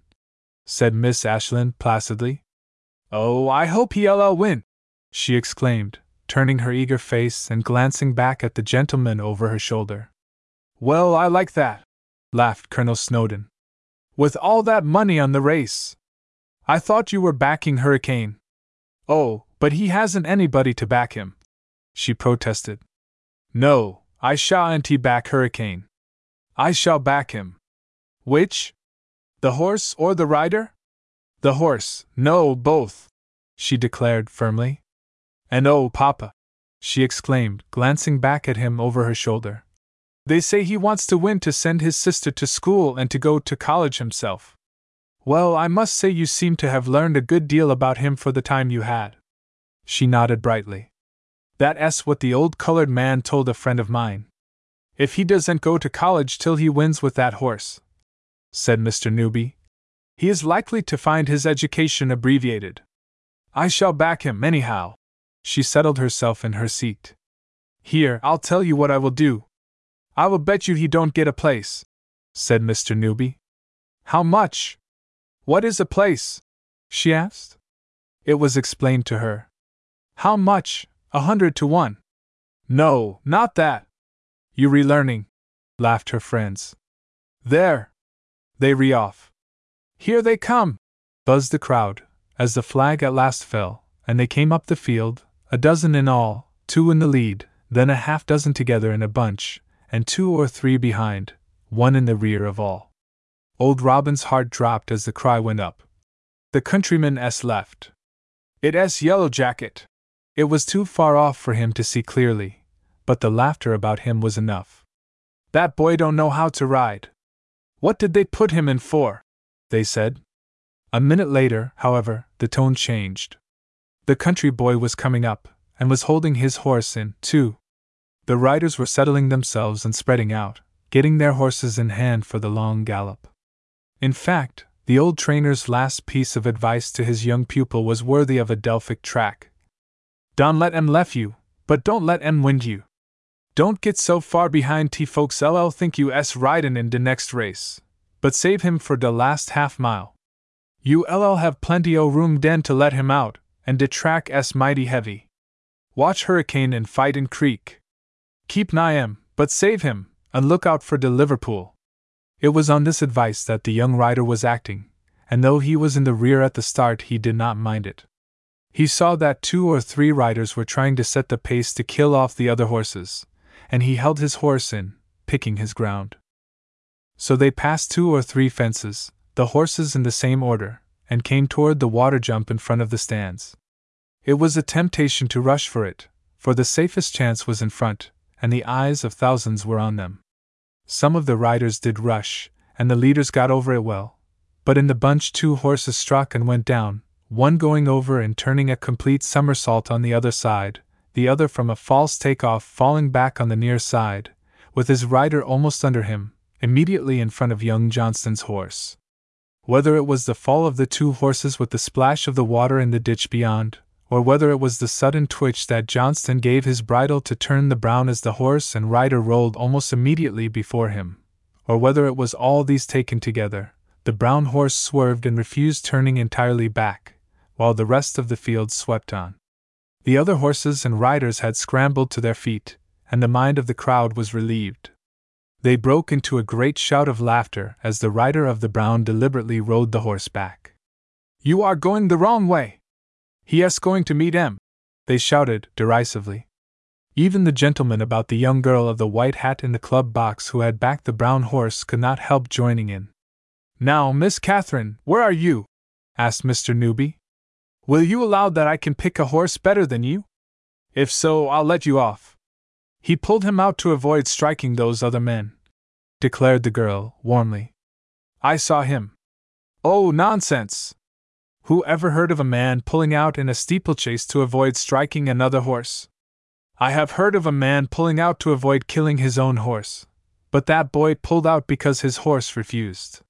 said Miss Ashland placidly. Oh, I hope he'll win, she exclaimed, turning her eager face and glancing back at the gentleman over her shoulder. Well, I like that, laughed Colonel Snowdon. With all that money on the race. I thought you were backing Hurricane. Oh, but he hasn't anybody to back him, she protested. No, I shan't back Hurricane. I shall back him. Which? The horse or the rider? The horse, no, both, she declared firmly. And oh, Papa! she exclaimed, glancing back at him over her shoulder. They say he wants to win to send his sister to school and to go to college himself. Well, I must say you seem to have learned a good deal about him for the time you had. She nodded brightly. That's what the old colored man told a friend of mine. If he doesn't go to college till he wins with that horse, said Mr. Newby, he is likely to find his education abbreviated. I shall back him, anyhow. She settled herself in her seat. Here, I'll tell you what I will do. I will bet you he don't get a place, said Mr. Newby. How much? What is a place? she asked. It was explained to her. How much? A hundred to one. No, not that. You relearning, laughed her friends. There! They re off. Here they come! buzzed the crowd, as the flag at last fell, and they came up the field, a dozen in all, two in the lead, then a half dozen together in a bunch, and two or three behind, one in the rear of all. Old Robin's heart dropped as the cry went up. The countryman S left. It S Yellow Jacket. It was too far off for him to see clearly, but the laughter about him was enough. That boy don't know how to ride. What did they put him in for? They said. A minute later, however, the tone changed. The country boy was coming up, and was holding his horse in, too. The riders were settling themselves and spreading out, getting their horses in hand for the long gallop. In fact, the old trainer's last piece of advice to his young pupil was worthy of a Delphic track. Don't let em left you, but don't let em wind you. Don't get so far behind T folks LL think you s ridin' in de next race, but save him for de last half mile. You LL have plenty o room den to let him out, and de track s mighty heavy. Watch Hurricane and fight creek. Keep nigh em, but save him, and look out for de Liverpool. It was on this advice that the young rider was acting, and though he was in the rear at the start, he did not mind it. He saw that two or three riders were trying to set the pace to kill off the other horses, and he held his horse in, picking his ground. So they passed two or three fences, the horses in the same order, and came toward the water jump in front of the stands. It was a temptation to rush for it, for the safest chance was in front, and the eyes of thousands were on them. Some of the riders did rush, and the leaders got over it well, but in the bunch two horses struck and went down, one going over and turning a complete somersault on the other side, the other from a false takeoff falling back on the near side, with his rider almost under him, immediately in front of young Johnston's horse. Whether it was the fall of the two horses with the splash of the water in the ditch beyond, or whether it was the sudden twitch that Johnston gave his bridle to turn the brown as the horse and rider rolled almost immediately before him, or whether it was all these taken together, the brown horse swerved and refused turning entirely back, while the rest of the field swept on. The other horses and riders had scrambled to their feet, and the mind of the crowd was relieved. They broke into a great shout of laughter as the rider of the brown deliberately rode the horse back. You are going the wrong way! He is going to meet M! They shouted derisively. Even the gentleman about the young girl of the white hat in the club box who had backed the brown horse could not help joining in. Now, Miss Catherine, where are you? asked Mr. Newby. Will you allow that I can pick a horse better than you? If so, I'll let you off. He pulled him out to avoid striking those other men, declared the girl, warmly. I saw him. Oh, nonsense! Who ever heard of a man pulling out in a steeplechase to avoid striking another horse? I have heard of a man pulling out to avoid killing his own horse, but that boy pulled out because his horse refused.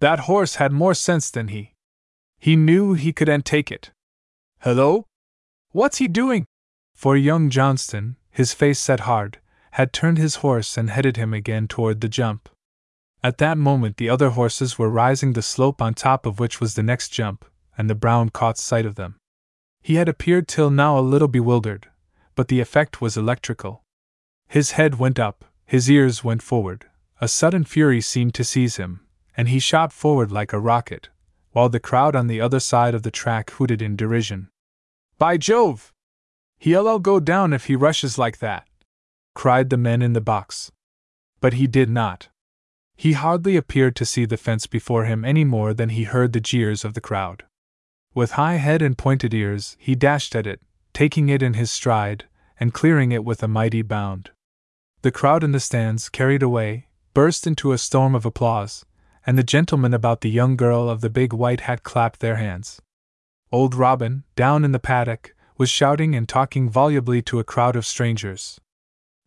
That horse had more sense than he. He knew he couldn't take it. Hello? What's he doing? For young Johnston, his face set hard, had turned his horse and headed him again toward the jump. At that moment, the other horses were rising the slope on top of which was the next jump, and the Brown caught sight of them. He had appeared till now a little bewildered, but the effect was electrical. His head went up, his ears went forward, a sudden fury seemed to seize him, and he shot forward like a rocket, while the crowd on the other side of the track hooted in derision. By Jove! He'll go down if he rushes like that! cried the men in the box. But he did not. He hardly appeared to see the fence before him any more than he heard the jeers of the crowd. With high head and pointed ears, he dashed at it, taking it in his stride, and clearing it with a mighty bound. The crowd in the stands, carried away, burst into a storm of applause, and the gentlemen about the young girl of the big white hat clapped their hands. Old Robin, down in the paddock, was shouting and talking volubly to a crowd of strangers.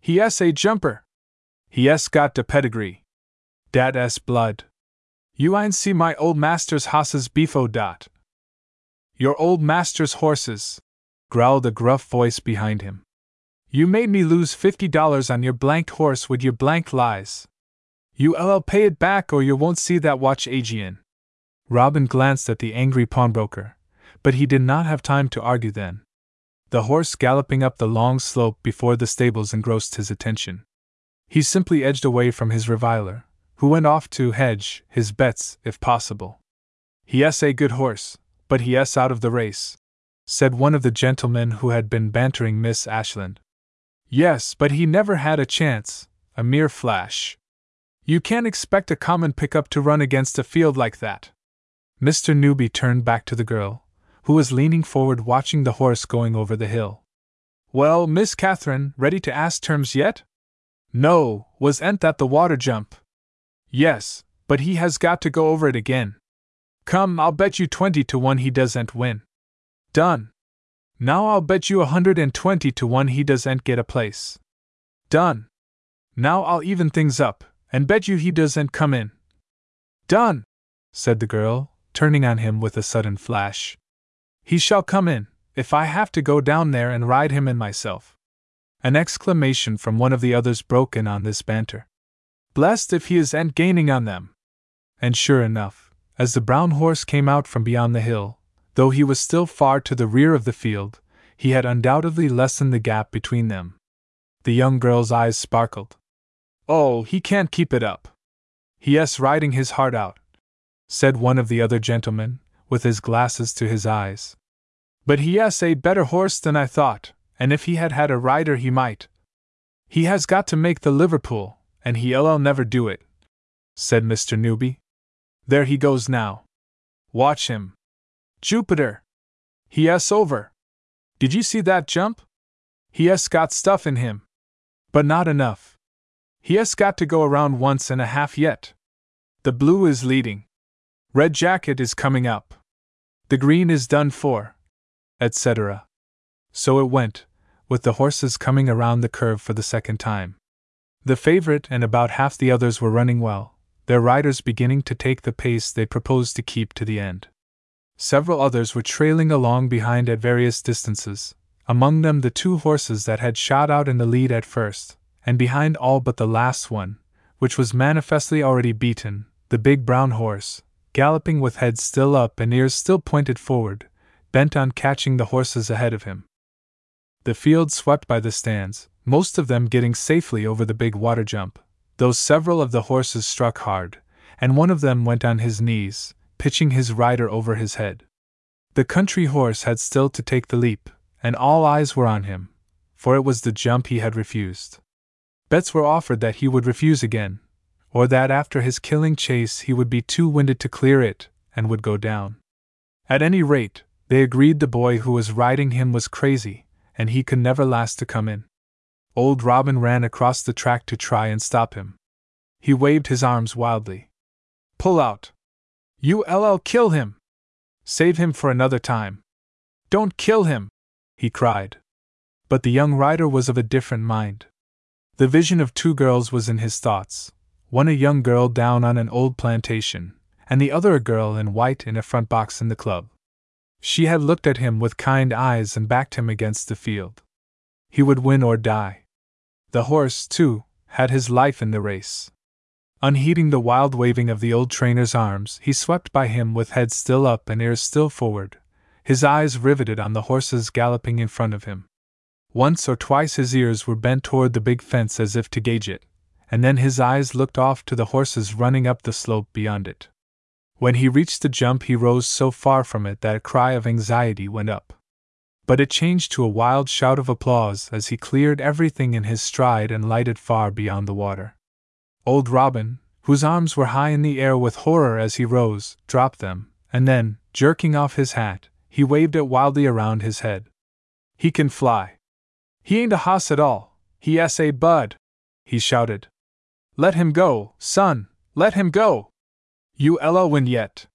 He s a jumper! He s got de pedigree! Dat s blood! You ain't see my old master's hosses befo dot! Your old master's horses! growled a gruff voice behind him. You made me lose fifty dollars on your blanked horse with your blank lies. You ll pay it back or you won't see that watch Aegean. Robin glanced at the angry pawnbroker, but he did not have time to argue then. The horse galloping up the long slope before the stables engrossed his attention. He simply edged away from his reviler, who went off to hedge his bets if possible. He s a good horse, but he s out of the race, said one of the gentlemen who had been bantering Miss Ashland. Yes, but he never had a chance, a mere flash. You can't expect a common pickup to run against a field like that. Mr. Newby turned back to the girl, who was leaning forward watching the horse going over the hill. Well, Miss Catherine, ready to ask terms yet? No, was ent that the water jump? Yes, but he has got to go over it again. Come, I'll bet you twenty to one he doesn't win. Done. Now I'll bet you a hundred and twenty to one he doesn't get a place. Done. Now I'll even things up, and bet you he doesn't come in. Done, said the girl, turning on him with a sudden flash. He shall come in, if I have to go down there and ride him in myself. An exclamation from one of the others broke in on this banter. Blessed if he is and gaining on them. And sure enough, as the brown horse came out from beyond the hill, though he was still far to the rear of the field, he had undoubtedly lessened the gap between them. The young girl's eyes sparkled. Oh, he can't keep it up. He*s riding his heart out, said one of the other gentlemen, with his glasses to his eyes. But he he*s a better horse than I thought, and if he had had a rider he might. He has got to make the Liverpool, and he'll never do it, said Mr. Newby. There he goes now. Watch him. Jupiter! He He*s over. Did you see that jump? He*s got stuff in him. But not enough. He*s got to go around once and a half yet. The blue is leading. Red jacket is coming up. The green is done for. Etc. So it went, with the horses coming around the curve for the second time. The favorite and about half the others were running well, their riders beginning to take the pace they proposed to keep to the end. Several others were trailing along behind at various distances, among them the two horses that had shot out in the lead at first, and behind all but the last one, which was manifestly already beaten, the big brown horse, galloping with head still up and ears still pointed forward, bent on catching the horses ahead of him. The field swept by the stands, most of them getting safely over the big water jump, though several of the horses struck hard, and one of them went on his knees, pitching his rider over his head. The country horse had still to take the leap, and all eyes were on him, for it was the jump he had refused. Bets were offered that he would refuse again, or that after his killing chase he would be too winded to clear it, and would go down. At any rate, they agreed the boy who was riding him was crazy, and he could never last to come in. Old Robin ran across the track to try and stop him. He waved his arms wildly. Pull out! You LL kill him! Save him for another time! Don't kill him! he cried. But the young rider was of a different mind. The vision of two girls was in his thoughts one a young girl down on an old plantation, and the other a girl in white in a front box in the club. She had looked at him with kind eyes and backed him against the field. He would win or die. The horse, too, had his life in the race. Unheeding the wild waving of the old trainer's arms, he swept by him with head still up and ears still forward, his eyes riveted on the horses galloping in front of him. Once or twice his ears were bent toward the big fence as if to gauge it, and then his eyes looked off to the horses running up the slope beyond it. When he reached the jump, he rose so far from it that a cry of anxiety went up. But it changed to a wild shout of applause as he cleared everything in his stride and lighted far beyond the water. Old Robin, whose arms were high in the air with horror as he rose, dropped them, and then, jerking off his hat, he waved it wildly around his head. He can fly. He ain't a hoss at all, he s a bud, he shouted. Let him go, son, let him go! You ella win yet.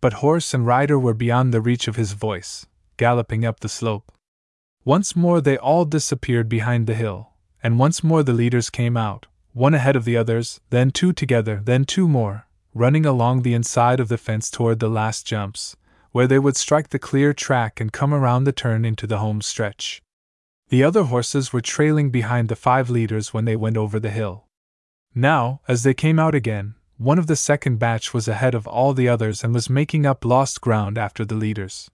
But horse and rider were beyond the reach of his voice, galloping up the slope. Once more they all disappeared behind the hill, and once more the leaders came out, one ahead of the others, then two together, then two more, running along the inside of the fence toward the last jumps, where they would strike the clear track and come around the turn into the home stretch. The other horses were trailing behind the five leaders when they went over the hill. Now, as they came out again, one of the second batch was ahead of all the others and was making up lost ground after the leaders.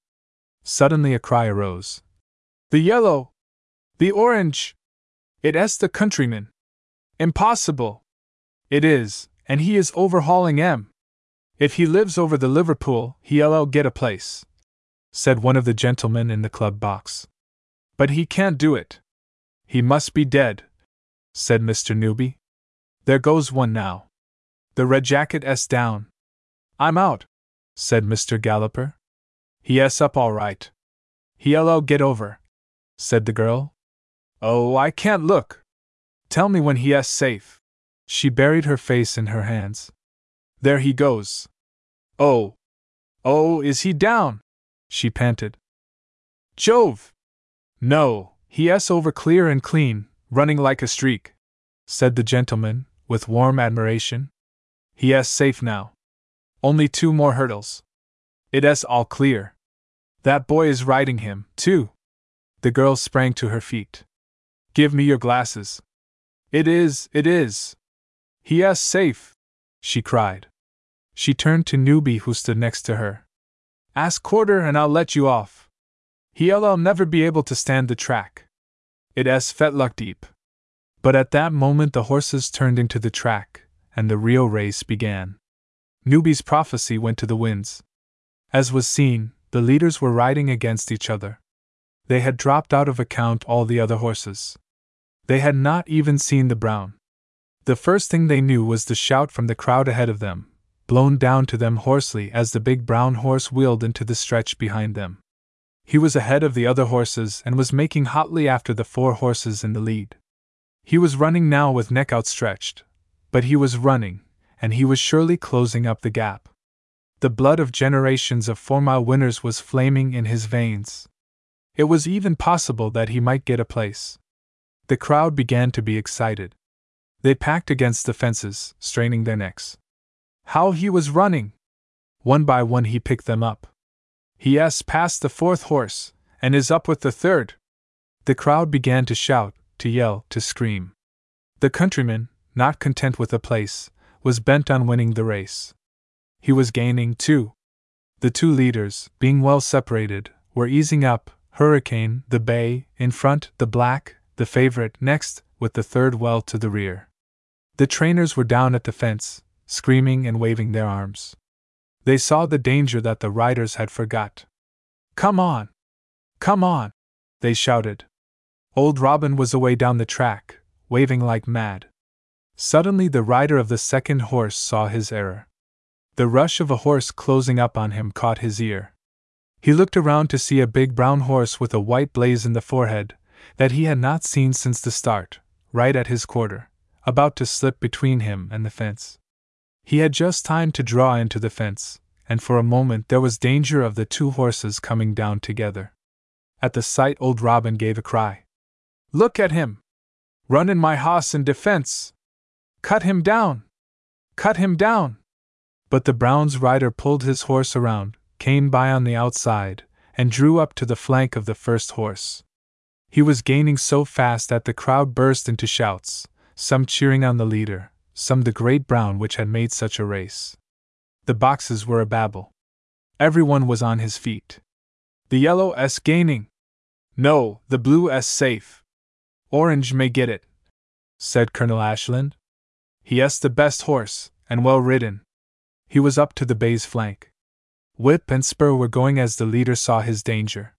Suddenly a cry arose The yellow! The orange! It is the countryman! Impossible! It is, and he is overhauling M. If he lives over the Liverpool, he'll get a place, said one of the gentlemen in the club box. But he can't do it. He must be dead, said Mr. Newby. There goes one now. The red jacket s down. I'm out, said Mr. Galloper. He s up all right. He'll get over, said the girl. Oh, I can't look. Tell me when he safe. She buried her face in her hands. There he goes. Oh! Oh, is he down? She panted. Jove! No, he over clear and clean, running like a streak, said the gentleman, with warm admiration. He safe now. Only two more hurdles. It s all clear. That boy is riding him, too. The girl sprang to her feet. Give me your glasses. It is, it is. He s safe, she cried. She turned to Newby, who stood next to her. Ask quarter and I'll let you off. He'll never be able to stand the track. It s fetlock deep. But at that moment the horses turned into the track, and the real race began. Newby's prophecy went to the winds. As was seen, the leaders were riding against each other. They had dropped out of account all the other horses. They had not even seen the brown. The first thing they knew was the shout from the crowd ahead of them, blown down to them hoarsely as the big brown horse wheeled into the stretch behind them. He was ahead of the other horses and was making hotly after the four horses in the lead. He was running now with neck outstretched, but he was running, and he was surely closing up the gap. The blood of generations of four mile winners was flaming in his veins. It was even possible that he might get a place. The crowd began to be excited. They packed against the fences, straining their necks. How he was running! One by one he picked them up. He has passed the fourth horse, and is up with the third. The crowd began to shout, to yell, to scream. The countryman, not content with a place, was bent on winning the race. He was gaining, too. The two leaders, being well separated, were easing up, Hurricane, the bay, in front, the black, the favorite, next, with the third well to the rear. The trainers were down at the fence, screaming and waving their arms. They saw the danger that the riders had forgot. Come on! Come on! They shouted. Old Robin was away down the track, waving like mad. Suddenly, the rider of the second horse saw his error. The rush of a horse closing up on him caught his ear. He looked around to see a big brown horse with a white blaze in the forehead, that he had not seen since the start, right at his quarter, about to slip between him and the fence. He had just time to draw into the fence, and for a moment there was danger of the two horses coming down together. At the sight, old Robin gave a cry. Look at him! Run in my hoss in defense! Cut him down! Cut him down! But the Brown's rider pulled his horse around, came by on the outside, and drew up to the flank of the first horse. He was gaining so fast that the crowd burst into shouts, some cheering on the leader, some the great brown which had made such a race. The boxes were a babel. Everyone was on his feet. The yellow S gaining. No, the blue S safe. Orange may get it, said Colonel Ashland. He S the best horse, and well ridden. He was up to the bay's flank. Whip and spur were going as the leader saw his danger.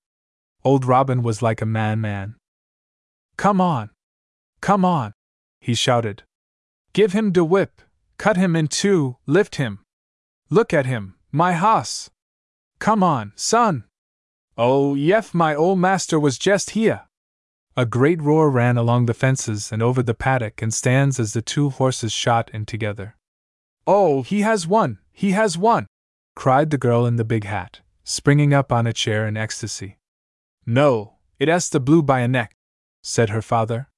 Old Robin was like a man man. Come on! Come on! he shouted. Give him de whip, cut him in two, lift him. Look at him, my hoss! Come on, son! Oh, yef, my old master was just here! A great roar ran along the fences and over the paddock and stands as the two horses shot in together. Oh, he has won! He has won! cried the girl in the big hat, springing up on a chair in ecstasy. No, it has the blue by a neck, said her father.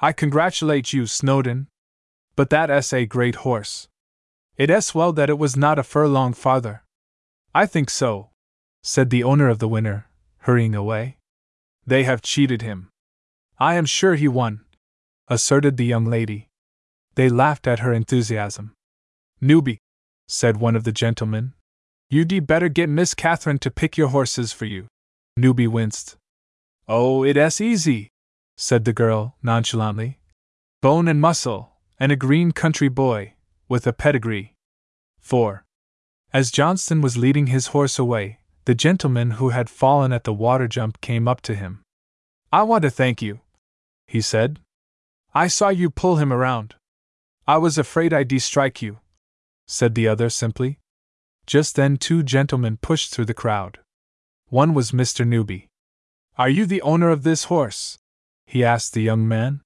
I congratulate you, Snowdon. But that s a great horse. It s well that it was not a furlong farther. I think so, said the owner of the winner, hurrying away. They have cheated him. I am sure he won, asserted the young lady. They laughed at her enthusiasm. Newby, said one of the gentlemen, you'd better get Miss Catherine to pick your horses for you. Newby winced. Oh, it's easy, said the girl, nonchalantly. Bone and muscle, and a green country boy, with a pedigree. 4. As Johnston was leading his horse away, the gentleman who had fallen at the water jump came up to him. I want to thank you, he said. I saw you pull him around. I was afraid I'd strike you, said the other simply. Just then, two gentlemen pushed through the crowd. One was Mr. Newby. Are you the owner of this horse? he asked the young man.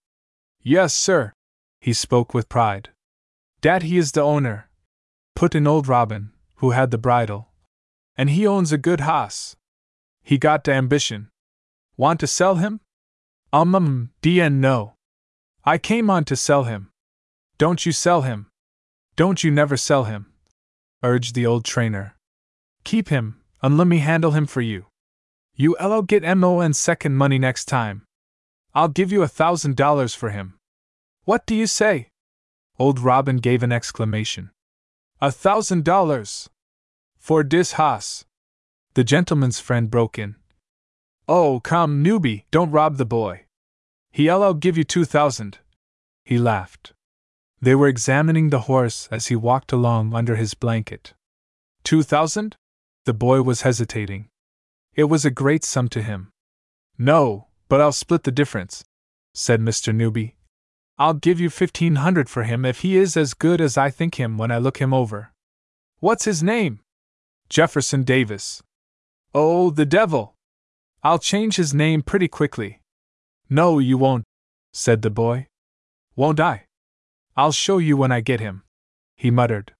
Yes, sir. He spoke with pride. Dat he is the owner. Put in old Robin, who had the bridle. And he owns a good hoss. He got the ambition. Want to sell him? Um, um, DN no. I came on to sell him. Don't you sell him. Don't you never sell him, urged the old trainer. Keep him, and let me handle him for you. You ello get mo and second money next time. I'll give you a thousand dollars for him. What do you say? Old Robin gave an exclamation. A thousand dollars! For dis hoss! The gentleman's friend broke in. Oh, come, Newby, don't rob the boy. He'll give you two thousand. He laughed. They were examining the horse as he walked along under his blanket. Two thousand? The boy was hesitating. It was a great sum to him. No, but I'll split the difference, said Mr. Newby. I'll give you fifteen hundred for him if he is as good as I think him when I look him over. What's his name? Jefferson Davis. Oh, the devil! I'll change his name pretty quickly. No, you won't, said the boy. Won't I? I'll show you when I get him, he muttered.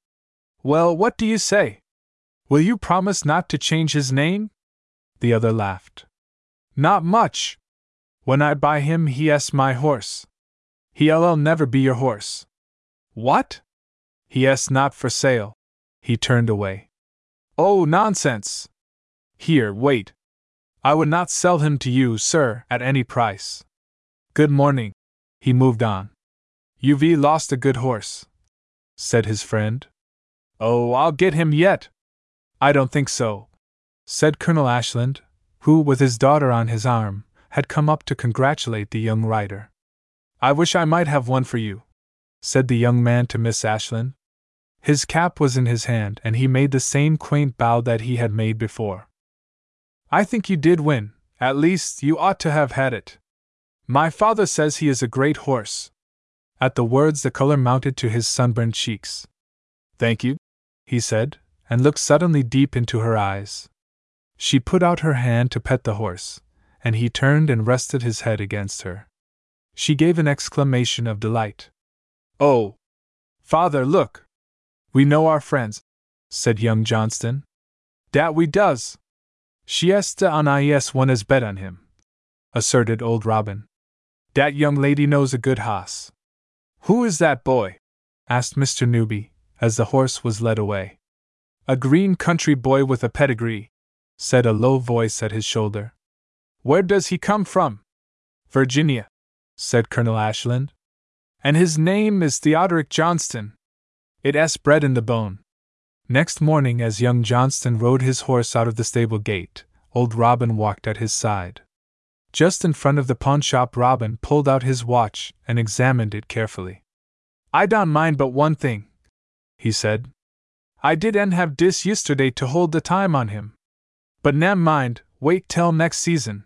Well, what do you say? Will you promise not to change his name? The other laughed. Not much, when I buy him, he my horse. He'll never be your horse. What? He not for sale. He turned away. Oh, nonsense! Here, wait. I would not sell him to you, sir, at any price. Good morning. He moved on. You've lost a good horse, said his friend. Oh, I'll get him yet. I don't think so, said Colonel Ashland, who, with his daughter on his arm, had come up to congratulate the young rider. I wish I might have one for you, said the young man to Miss Ashland. His cap was in his hand, and he made the same quaint bow that he had made before. I think you did win, at least, you ought to have had it. My father says he is a great horse. At the words, the color mounted to his sunburned cheeks. Thank you, he said, and looked suddenly deep into her eyes. She put out her hand to pet the horse, and he turned and rested his head against her. She gave an exclamation of delight. Oh! Father, look! We know our friends, said young Johnston. Dat we does! She esta on is one as bet on him, asserted old Robin. Dat young lady knows a good hoss. Who is that boy? asked Mr. Newby, as the horse was led away. A green country boy with a pedigree, said a low voice at his shoulder. Where does he come from? Virginia, said Colonel Ashland. And his name is Theodoric Johnston. It s bred in the bone. Next morning, as young Johnston rode his horse out of the stable gate, old Robin walked at his side. Just in front of the pawnshop, Robin pulled out his watch and examined it carefully. I don't mind but one thing, he said. I did and have dis yesterday to hold the time on him. But nam mind, wait till next season,